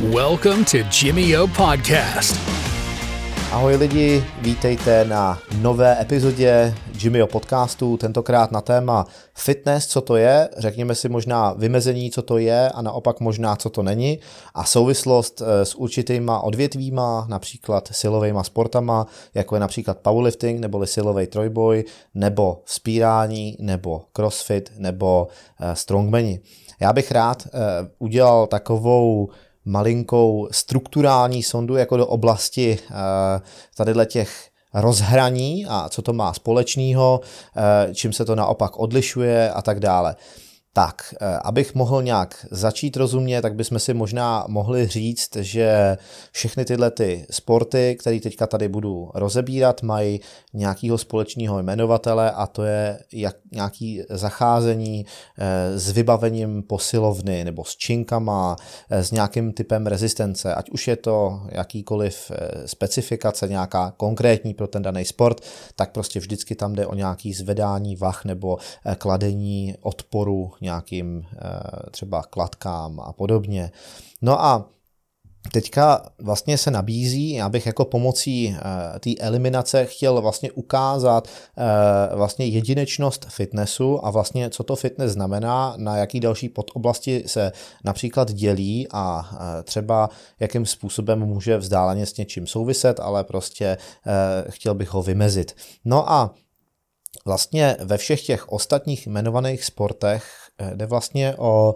Welcome to Jimmy O Podcast. Ahoj lidi, vítejte na nové epizodě Jimmyho podcastu, tentokrát na téma fitness, co to je, řekněme si možná vymezení, co to je a naopak možná, co to není a souvislost eh, s určitýma odvětvíma, například silovými sportama, jako je například powerlifting, neboli silový trojboj, nebo vzpírání, nebo crossfit, nebo eh, strongmani. Já bych rád eh, udělal takovou malinkou strukturální sondu jako do oblasti tady těch rozhraní a co to má společného, čím se to naopak odlišuje a tak dále. Tak, eh, abych mohl nějak začít rozumět, tak bychom si možná mohli říct, že všechny tyhle ty sporty, které teďka tady budu rozebírat, mají nějakého společného jmenovatele a to je jak, nějaký zacházení eh, s vybavením posilovny nebo s činkama, eh, s nějakým typem rezistence, ať už je to jakýkoliv specifikace, nějaká konkrétní pro ten daný sport, tak prostě vždycky tam jde o nějaký zvedání vach nebo kladení odporu nějakým eh, třeba kladkám a podobně. No a Teďka vlastně se nabízí, já bych jako pomocí uh, té eliminace chtěl vlastně ukázat uh, vlastně jedinečnost fitnessu a vlastně co to fitness znamená, na jaký další podoblasti se například dělí a třeba jakým způsobem může vzdáleně s něčím souviset, ale prostě chtěl bych ho vymezit. No a vlastně ve všech těch ostatních jmenovaných sportech jde vlastně o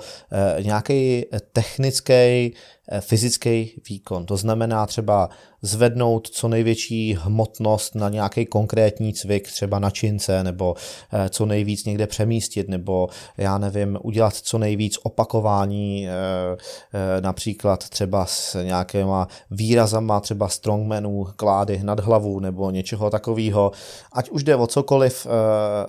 nějaký technický Eh, fyzický výkon. To znamená třeba zvednout co největší hmotnost na nějaký konkrétní cvik, třeba na čince, nebo eh, co nejvíc někde přemístit, nebo já nevím, udělat co nejvíc opakování, eh, například třeba s nějakýma výrazama, třeba strongmanů, klády nad hlavu, nebo něčeho takového. Ať už jde o cokoliv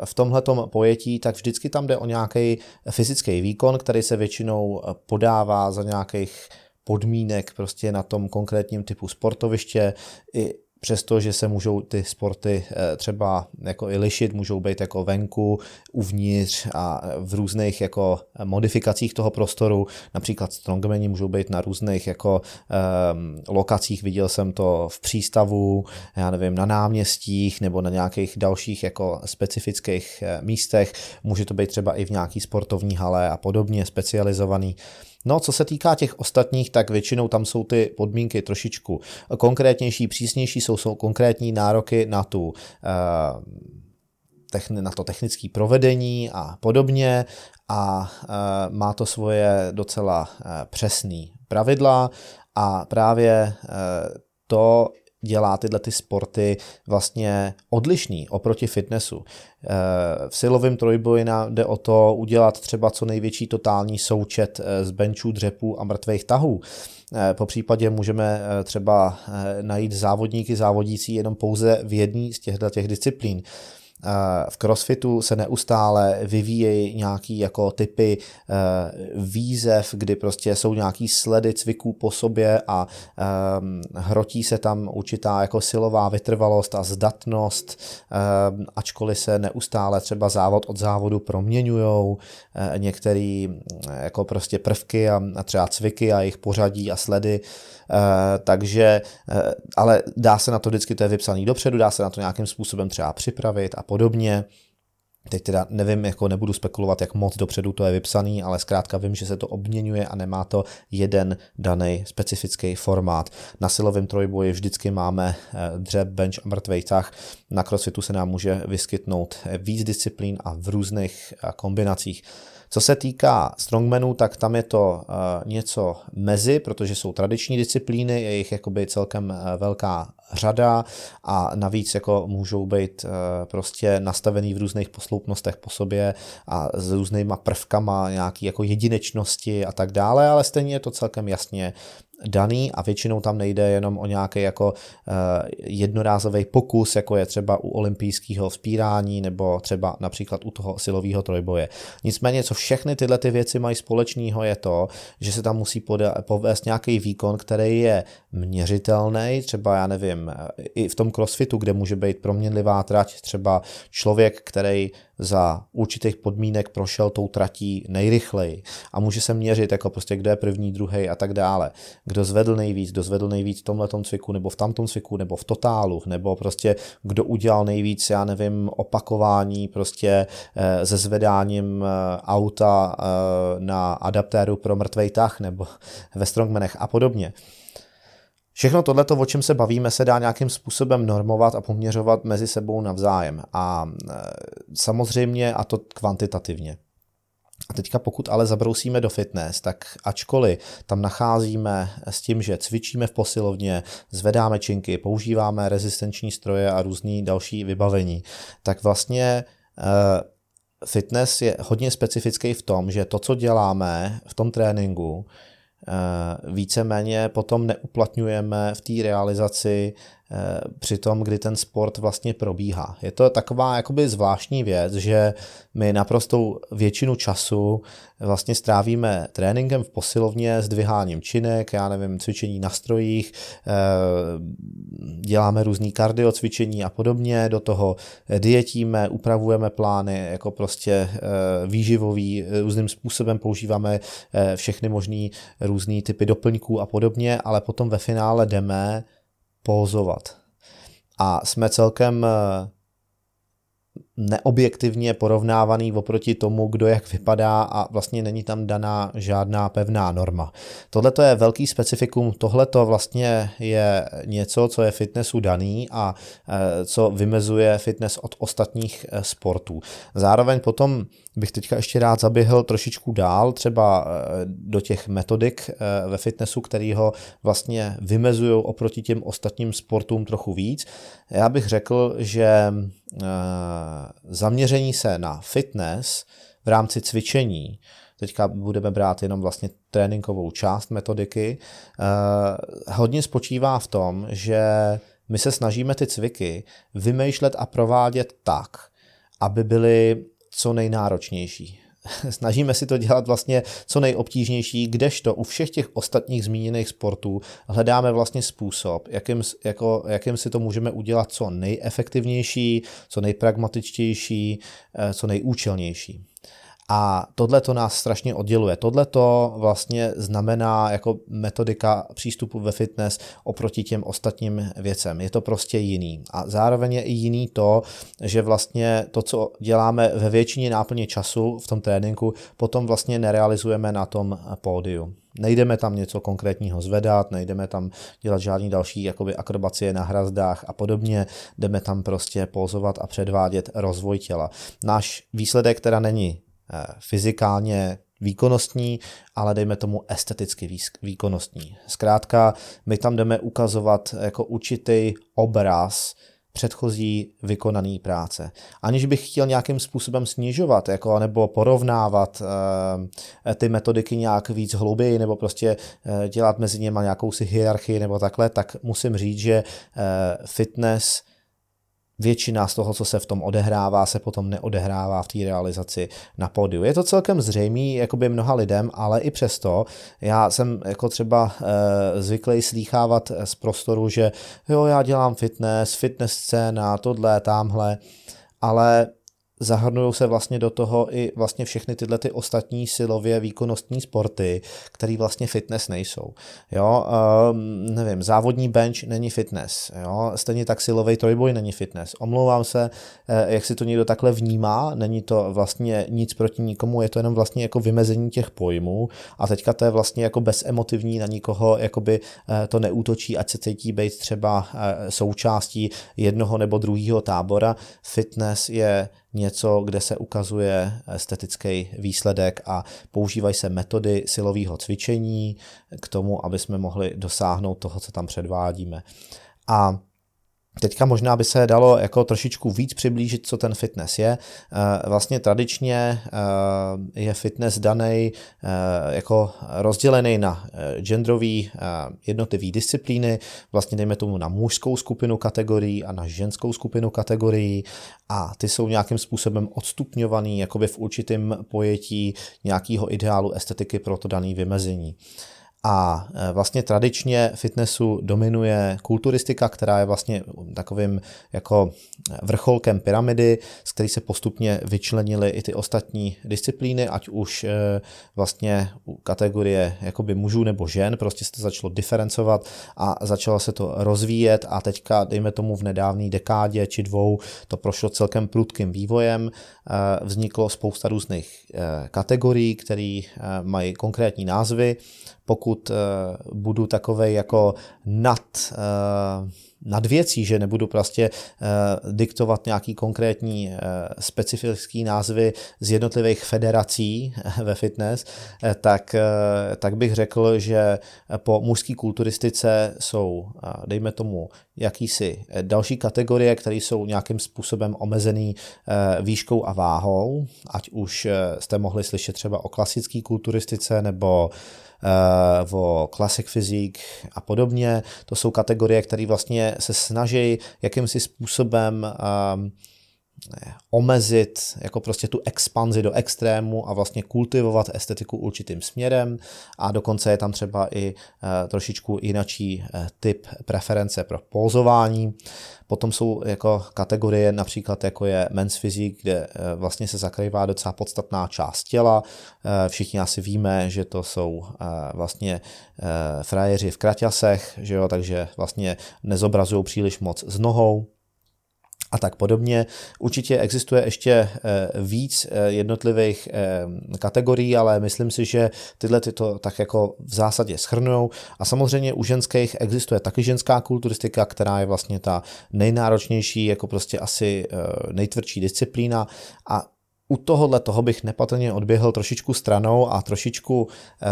v tomhletom pojetí, tak vždycky tam jde o nějaký fyzický výkon, který se většinou podává za nějakých podmínek prostě na tom konkrétním typu sportoviště, i přesto, že se můžou ty sporty eh, třeba jako i lišit, můžou být jako venku, uvnitř a v různých jako modifikacích toho prostoru, například strongmani můžou být na různých jako um, lokacích, viděl jsem to v přístavu, já nevím, na náměstích nebo na nějakých dalších jako specifických eh, místech, může to být třeba i v nějaký sportovní hale a podobně specializovaný. No, co se týká těch ostatních, tak většinou tam jsou ty podmínky trošičku konkrétnější, přísnější, jsou, jsou konkrétní nároky na tu eh, na to technické provedení a podobně. A eh, má to svoje docela eh, přesné pravidla. A právě to dělá tyhle ty sporty vlastně odlišný oproti fitnessu. Eh, v silovém trojboji jde o to udělat třeba co největší totální součet eh, z benchů, dřepů a mrtvých tahů. Eh, po případě můžeme třeba najít závodníky závodící jenom pouze v jedné z těchto těch disciplín v crossfitu se neustále vyvíjejí nějaký jako typy eh, výzev, kdy prostě jsou nějaký sledy cviků po sobě a ehm, hrotí se tam určitá jako silová vytrvalost a zdatnost, ehm, ačkoliv se neustále třeba závod od závodu proměňují, eh, některé eh, jako prostě prvky a třeba cviky a jejich pořadí a sledy Eh, takže, eh, ale dá se na to vždycky, to je vypsaný dopředu, dá se na to nějakým způsobem třeba připravit a podobně. Teď teda nevím, jako nebudu spekulovat, jak moc dopředu to je vypsaný, ale zkrátka vím, že se to obměňuje a nemá to jeden daný specifický formát. Na silovém trojboji vždycky máme eh, dřeb, bench a mrtvej tah. Na crossfitu se nám může vyskytnout víc disciplín a v různých kombinacích. Co se týká strongmanů, tak tam je to uh, něco mezi, protože jsou tradiční disciplíny, je jich jakoby celkem uh, velká řada a navíc jako můžou být uh, prostě nastavený v různých posloupnostech po sobě a s různýma prvkama nějaký jako jedinečnosti a tak dále, ale stejně je to celkem jasně daný a většinou tam nejde jenom o nějaký jako uh, jednorázový pokus, jako je třeba u olympijského vzpírání nebo třeba například u toho silového trojboje. Nicméně, co všechny tyhle ty věci mají společného, je to, že se tam musí povést nějaký výkon, který je měřitelný, třeba já nevím, i v tom crossfitu, kde může být proměnlivá trať, třeba člověk, který za určitých podmínek prošel tou tratí nejrychleji a může se měřit, jako prostě kdo je první, druhý a tak dále. Kdo zvedl nejvíc, kdo zvedl nejvíc v tomhle cviku, nebo v tamtom cviku, nebo v totálu, nebo prostě kdo udělal nejvíc, já nevím, opakování prostě eh, se zvedáním eh, auta eh, na adaptéru pro mrtvej tah, nebo ve strongmanech a podobně. Všechno tohleto, o čem se bavíme, se dá nějakým způsobem normovat a poměřovat mezi sebou navzájem. A e, samozřejmě, a to kvantitativně. A teďka pokud ale zabrousíme do fitness, tak ačkoliv tam nacházíme s tím, že cvičíme v posilovně, zvedáme činky, používáme rezistenční stroje a různý další vybavení, tak vlastně e, fitness je hodně specifický v tom, že to, co děláme v tom tréninku, víceméně potom neuplatňujeme v té realizaci Eh, při tom, kdy ten sport vlastně probíhá. Je to taková jakoby zvláštní věc, že my naprostou většinu času vlastně strávíme tréninkem v posilovně, zdviháním činek, já nevím, cvičení na strojích, eh, děláme různý kardio cvičení a podobně, do toho dietíme, upravujeme plány, jako prostě eh, výživový, různým způsobem používáme všechny možný různý typy doplňků a podobně, ale potom ve finále jdeme pózovat. A jsme celkem eh, neobjektivně porovnávaný oproti tomu, kdo jak vypadá a vlastně není tam daná žádná pevná norma. Tohle je velký specifikum, tohle vlastně je něco, co je fitnessu daný a eh, co vymezuje fitness od ostatních eh, sportů. Zároveň potom bych teďka ještě rád zaběhl trošičku dál, třeba do těch metodik ve fitnessu, který ho vlastně vymezují oproti těm ostatním sportům trochu víc. Já bych řekl, že zaměření se na fitness v rámci cvičení, teďka budeme brát jenom vlastně tréninkovou část metodiky, eh, hodně spočívá v tom, že my se snažíme ty cviky vymýšlet a provádět tak, aby byly co nejnáročnější. snažíme si to dělat vlastně co nejobtížnější, kdežto u všech těch ostatních zmíněných sportů hledáme vlastně způsob, jakým, jako, jakým si to můžeme udělat co nejefektivnější, co nejpragmatičtější, eh, co nejúčelnější. A tohle to nás strašně odděluje. Tohle to vlastně znamená jako metodika přístupu ve fitness oproti těm ostatním věcem. Je to prostě jiný. A zároveň je i jiný to, že vlastně to, co děláme ve většině náplně času v tom tréninku, potom vlastně nerealizujeme na tom pódiu. Nejdeme tam něco konkrétního zvedat, nejdeme tam dělat žádný další jakoby akrobacie na hrazdách a podobně, jdeme tam prostě pozovat a předvádět rozvoj těla. Náš výsledek teda není fyzikálně výkonnostní, ale dejme tomu esteticky výkonnostní. Zkrátka, my tam jdeme ukazovat jako určitý obraz předchozí vykonaný práce. Aniž bych chtěl nějakým způsobem snižovat jako, nebo porovnávat e, ty metodiky nějak víc hlouběji nebo prostě e, dělat mezi nimi nějakou si hierarchii nebo takhle, tak musím říct, že e, fitness většina z toho, co se v tom odehrává, se potom neodehrává v té realizaci na pódiu. Je to celkem zřejmý jakoby mnoha lidem, ale i přesto já jsem jako třeba e, zvyklý slýchávat z prostoru, že jo, já dělám fitness, fitness scéna, tohle, tamhle, ale zahrnují se vlastně do toho i vlastně všechny tyhle ty ostatní silově výkonnostní sporty, které vlastně fitness nejsou. Jo, um, nevím, závodní bench není fitness, jo, stejně tak silový trojboj není fitness. Omlouvám se, eh, jak si to někdo takhle vnímá, není to vlastně nic proti nikomu, je to jenom vlastně jako vymezení těch pojmů a teďka to je vlastně jako bezemotivní na nikoho, jakoby eh, to neútočí, ať se cítí být třeba eh, součástí jednoho nebo druhého tábora. Fitness je něco, kde se ukazuje estetický výsledek a používají se metody silového cvičení k tomu, aby jsme mohli dosáhnout toho, co tam předvádíme. A Teďka možná by se dalo jako trošičku víc přiblížit, co ten fitness je. Eh, vlastně tradičně eh, je fitness daný eh, jako rozdělený na genderový jednotlivý disciplíny, vlastně dejme tomu na mužskou skupinu kategorií a na ženskou skupinu kategorií a ty jsou nějakým způsobem odstupňovaný jakoby v určitém pojetí nějakého ideálu estetiky pro to dané vymezení. A e, vlastně tradičně fitnessu dominuje kulturistika, která je vlastně takovým jako vrcholkem pyramidy, z který se postupně vyčlenily i ty ostatní disciplíny, ať už e, vlastně kategorie jakoby mužů nebo žen, prostě se to začalo diferencovat a začalo se to rozvíjet a teďka, dejme tomu v nedávné dekádě či dvou, to prošlo celkem prudkým vývojem, e, vzniklo spousta různých kategorií, které mají konkrétní názvy, pokud uh, budu takovej jako nad, uh, nad věcí, že nebudu prostě uh, diktovat nějaký konkrétní specifický názvy z jednotlivých federací ve fitness, tak, tak bych řekl, že po mužské kulturistice jsou, dejme tomu, jakýsi další kategorie, které jsou nějakým způsobem omezený výškou a váhou, ať už jste mohli slyšet třeba o klasické kulturistice nebo Eh, o classic fyzik a podobně. To jsou kategorie, které vlastně se snaží jakýmsi způsobem um, omezit jako prostě tu expanzi do extrému a vlastně kultivovat estetiku určitým směrem a dokonce je tam třeba i uh, trošičku jinačí uh, typ preference pro pózování. Potom jsou jako kategorie například jako je men's physique, kde uh, vlastně se zakrývá docela podstatná část těla. Všichni asi víme, že to jsou vlastně frajeři v kraťasech, že jo, takže vlastně nezobrazují příliš moc s nohou a tak podobně. Určitě existuje ještě eh, víc eh, jednotlivých eh, kategorií, ale myslím si, že tyhle ty to tak jako v zásadě schrnujou. A samozřejmě u ženských existuje taky ženská kulturistika, která je vlastně ta nejnáročnější, jako prostě asi nejtvrdší disciplína a u tohohle toho bych nepatrně odběhl trošičku stranou a trošičku eh,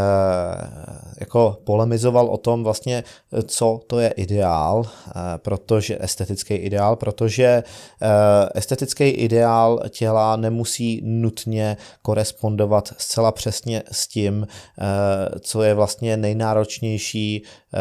jako polemizoval o tom vlastně, co to je ideál, eh, protože estetický ideál, protože eh, estetický ideál těla nemusí nutně korespondovat zcela přesně s tím, eh, co je vlastně nejnáročnější eh,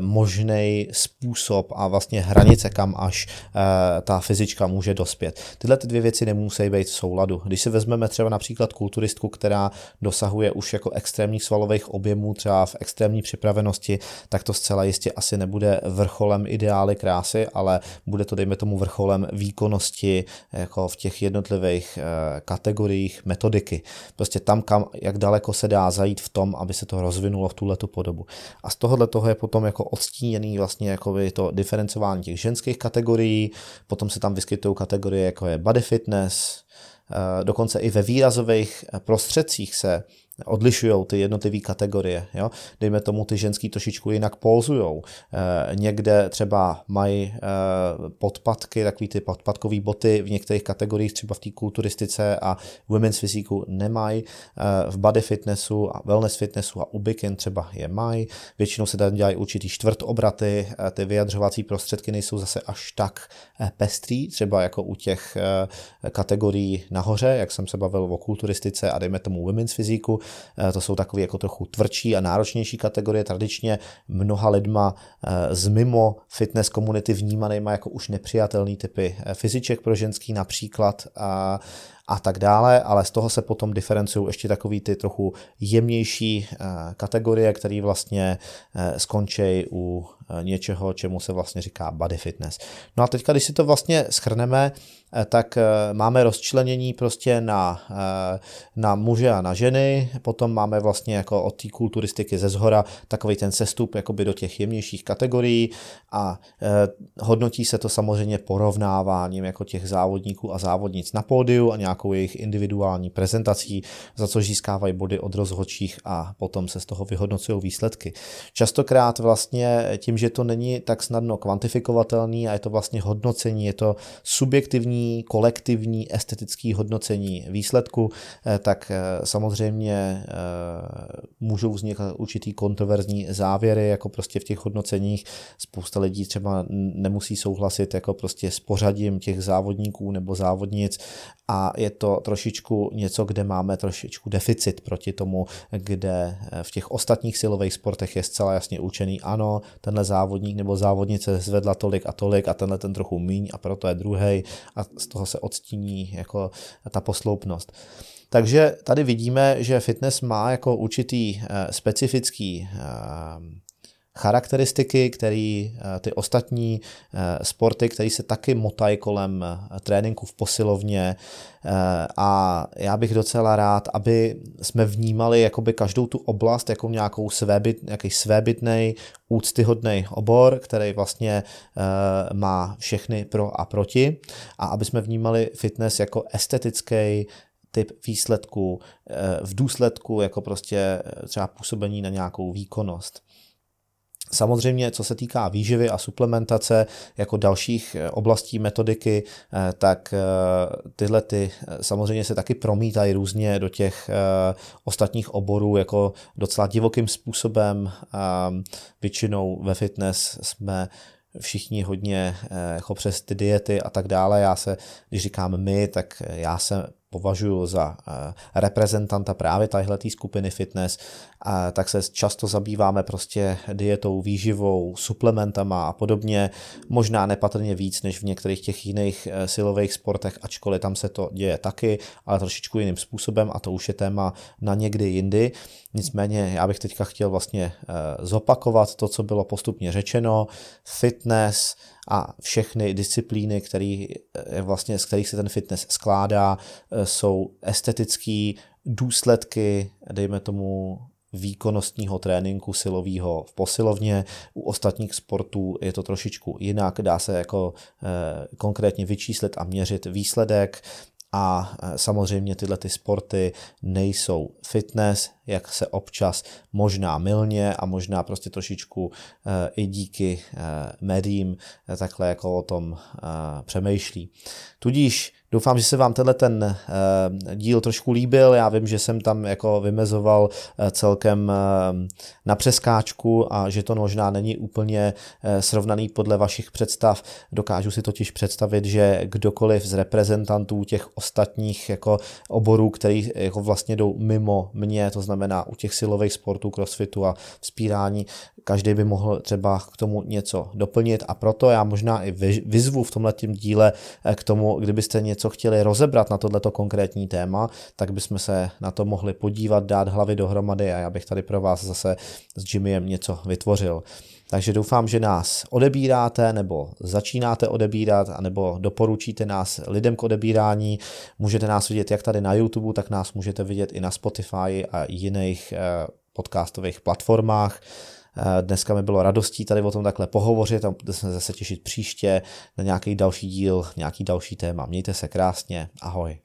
možný způsob a vlastně hranice, kam až eh, ta fyzička může dospět. Tyhle ty dvě věci nemusí být v souladu. Když si vezmeme třeba například kulturistku, která dosahuje už jako extrémních svalových objemů, třeba v extrémní připravenosti, tak to zcela jistě asi nebude vrcholem ideály krásy, ale bude to, dejme tomu, vrcholem výkonnosti jako v těch jednotlivých eh, kategoriích metodiky. Prostě tam, kam, jak daleko se dá zajít v tom, aby se to rozvinulo v tuhle podobu. A z tohohle toho je potom jako odstíněný vlastně jako to diferencování těch ženských kategorií, potom se tam vyskytují kategorie jako je body fitness, dokonce i ve výrazových prostředcích se odlišují ty jednotlivé kategorie. Jo? Dejme tomu, ty ženský trošičku jinak pózujou. E, někde třeba mají e, podpatky, takový ty podpatkové boty v některých kategoriích, třeba v té kulturistice a women's fyziku nemají. E, v body fitnessu a wellness fitnessu a u bikini třeba je mají. Většinou se tam dělají určitý čtvrtobraty, e, ty vyjadřovací prostředky nejsou zase až tak pestrý, třeba jako u těch kategorií nahoře, jak jsem se bavil o kulturistice a dejme tomu women's fyziku, Eh, to jsou takové jako trochu tvrdší a náročnější kategorie, tradičně mnoha lidma eh, z mimo fitness komunity vnímanýma jako už nepřijatelný typy eh, fyziček pro ženský například. A, a tak dále, ale z toho se potom diferencují ještě takový ty trochu jemnější kategorie, které vlastně skončí u něčeho, čemu se vlastně říká body fitness. No a teďka, když si to vlastně schrneme, Eh, tak eh, máme rozčlenění prostě na, eh, na muže a na ženy, potom máme vlastně jako od té kulturistiky ze zhora takový ten sestup jakoby do těch jemnějších kategorií a hodnotí se to samozřejmě porovnáváním jako těch závodníků a závodnic na pódiu a nějakou jejich individuální prezentací, za co získávají body od rozhodčích a potom se z toho vyhodnocují výsledky. Častokrát vlastně tím, že to není tak snadno kvantifikovatelný a je to vlastně hodnocení, je to subjektivní kolektivní estetické hodnocení výsledku, eh, tak eh, samozřejmě eh, můžou vznikat určitý kontroverzní závěry, jako prostě v těch hodnoceních spousta lidí třeba nemusí souhlasit jako prostě s pořadím těch závodníků nebo závodnic a je to trošičku něco, kde máme trošičku deficit proti tomu, kde v těch ostatních silových sportech je zcela jasně učený, ano, tenhle závodník nebo závodnice zvedla tolik a tolik a tenhle ten trochu míň a proto je druhý a z toho se odstíní jako ta posloupnost. Takže tady vidíme, že fitness má jako určitý eh, specifický eh, charakteristiky, které eh, ty ostatní sporty, které se taky motají kolem tréninku v posilovně a já bych docela rád, aby jsme vnímali jakoby každou tu oblast jako nějakou svébyt, nějaký svébytný, úctyhodný obor, který vlastně má všechny pro a proti a aby jsme vnímali fitness jako estetický, typ výsledku eh, v důsledku jako prostě eh, třeba působení na nějakou výkonnost. Samozřejmě, co se týká výživy a suplementace jako dalších eh, oblastí metodiky, tak tyhle ty samozřejmě se taky promítají různě do těch ostatních oborů jako docela divokým způsobem. Většinou ve fitness jsme všichni hodně jako přes ty diety a tak dále. Já se, když říkám my, tak já se považuji za eh, reprezentanta právě téhle skupiny fitness, tak se často zabýváme prostě dietou, výživou, suplementama a podobně, možná nepatrně víc než v některých těch jiných eh, silových sportech, ačkoliv tam se to děje taky, ale trošičku jiným způsobem a to už je téma na někdy jindy. Nicméně já bych teďka chtěl vlastně eh, zopakovat to, co bylo postupně řečeno. Fitness, a všechny disciplíny, který, eh, vlastně, z kterých se ten fitness skládá, jsou estetické důsledky, dejme tomu, výkonnostního tréninku silového v posilovně. U ostatních sportů je to trošičku jinak, dá se jako e, konkrétně vyčíslit a měřit výsledek. A samozřejmě tyhle ty sporty nejsou fitness, jak se občas možná mylně a možná prostě trošičku eh, i díky eh, médiím eh, takhle jako o tom přemýšlí. Tudíž Doufám, že se vám tenhle ten díl trošku líbil. Já vím, že jsem tam jako vymezoval celkem na přeskáčku a že to možná není úplně srovnaný podle vašich představ. Dokážu si totiž představit, že kdokoliv z reprezentantů těch ostatních jako oborů, který jako vlastně jdou mimo mě, to znamená u těch silových sportů, crossfitu a vzpírání, každý by mohl třeba k tomu něco doplnit a proto já možná i vyzvu v tomhle díle eh, k tomu, kdybyste něco chtěli rozebrat na tohleto konkrétní téma, tak bychom se na to mohli podívat, dát hlavy dohromady a já bych tady pro vás zase s Jimmyem něco vytvořil. Takže doufám, že nás odebíráte nebo začínáte odebírat, nebo doporučíte nás lidem k odebírání. Můžete nás vidět jak tady na YouTube, tak nás můžete vidět i na Spotify a jiných eh, podcastových platformách. Eh, dneska mi bylo radostí tady o tom takhle pohovořit a budete se zase těšit příště na nějaký další díl, nějaký další téma. Mějte se krásně, ahoj.